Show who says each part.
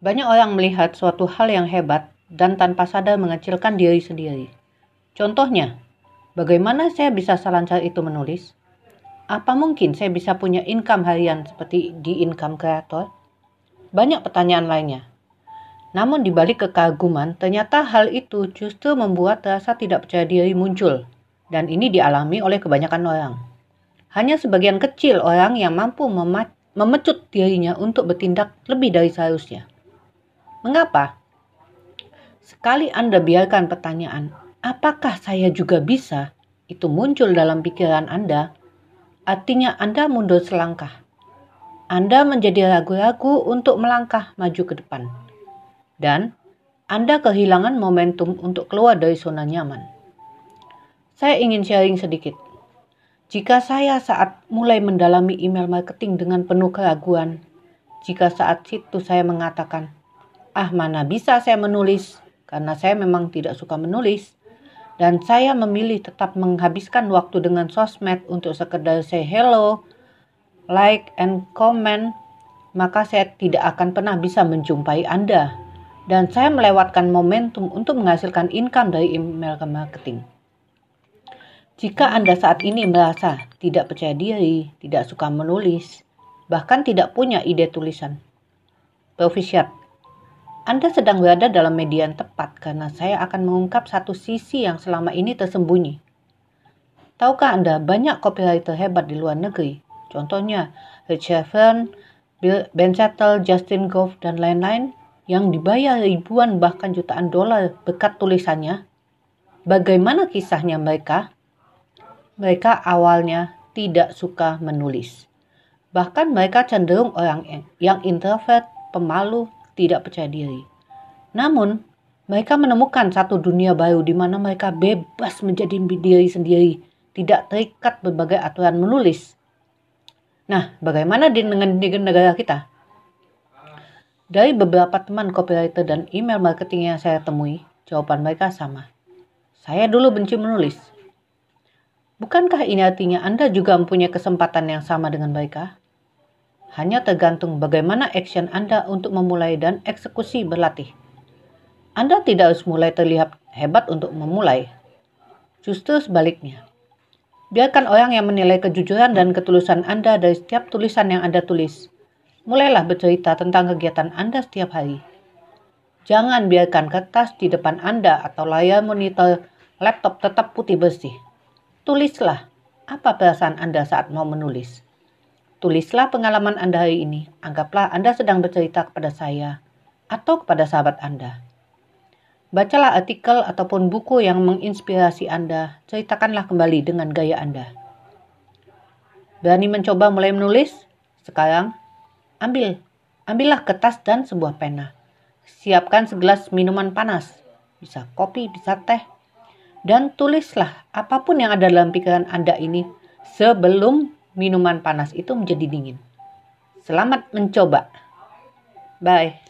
Speaker 1: Banyak orang melihat suatu hal yang hebat dan tanpa sadar mengecilkan diri sendiri. Contohnya, bagaimana saya bisa selancar itu menulis? Apa mungkin saya bisa punya income harian seperti di income creator? Banyak pertanyaan lainnya. Namun di balik kekaguman, ternyata hal itu justru membuat rasa tidak percaya diri muncul. Dan ini dialami oleh kebanyakan orang. Hanya sebagian kecil orang yang mampu memecut dirinya untuk bertindak lebih dari seharusnya. Mengapa? Sekali Anda biarkan pertanyaan, apakah saya juga bisa? Itu muncul dalam pikiran Anda, artinya Anda mundur selangkah. Anda menjadi ragu-ragu untuk melangkah maju ke depan. Dan Anda kehilangan momentum untuk keluar dari zona nyaman. Saya ingin sharing sedikit. Jika saya saat mulai mendalami email marketing dengan penuh keraguan, jika saat itu saya mengatakan, ah mana bisa saya menulis? Karena saya memang tidak suka menulis. Dan saya memilih tetap menghabiskan waktu dengan sosmed untuk sekedar say hello, like and comment, maka saya tidak akan pernah bisa menjumpai Anda. Dan saya melewatkan momentum untuk menghasilkan income dari email marketing. Jika Anda saat ini merasa tidak percaya diri, tidak suka menulis, bahkan tidak punya ide tulisan, Profisiat, anda sedang berada dalam media yang tepat karena saya akan mengungkap satu sisi yang selama ini tersembunyi. Tahukah Anda banyak copywriter hebat di luar negeri? Contohnya Richard Fern, Ben Settle, Justin Goff, dan lain-lain yang dibayar ribuan bahkan jutaan dolar berkat tulisannya. Bagaimana kisahnya mereka? Mereka awalnya tidak suka menulis. Bahkan mereka cenderung orang yang introvert, pemalu, tidak percaya diri. Namun, mereka menemukan satu dunia baru di mana mereka bebas menjadi diri sendiri, tidak terikat berbagai aturan menulis. Nah, bagaimana dengan negara kita? Dari beberapa teman copywriter dan email marketing yang saya temui, jawaban mereka sama. Saya dulu benci menulis. Bukankah ini artinya Anda juga mempunyai kesempatan yang sama dengan mereka? Hanya tergantung bagaimana action Anda untuk memulai dan eksekusi berlatih. Anda tidak harus mulai terlihat hebat untuk memulai. Justru sebaliknya. Biarkan orang yang menilai kejujuran dan ketulusan Anda dari setiap tulisan yang Anda tulis. Mulailah bercerita tentang kegiatan Anda setiap hari. Jangan biarkan kertas di depan Anda atau layar monitor laptop tetap putih bersih. Tulislah apa perasaan Anda saat mau menulis. Tulislah pengalaman Anda hari ini. Anggaplah Anda sedang bercerita kepada saya atau kepada sahabat Anda. Bacalah artikel ataupun buku yang menginspirasi Anda. Ceritakanlah kembali dengan gaya Anda. Berani mencoba mulai menulis? Sekarang, ambil. Ambillah kertas dan sebuah pena. Siapkan segelas minuman panas. Bisa kopi, bisa teh. Dan tulislah apa pun yang ada dalam pikiran Anda ini sebelum minuman panas itu menjadi dingin. Selamat mencoba. Bye.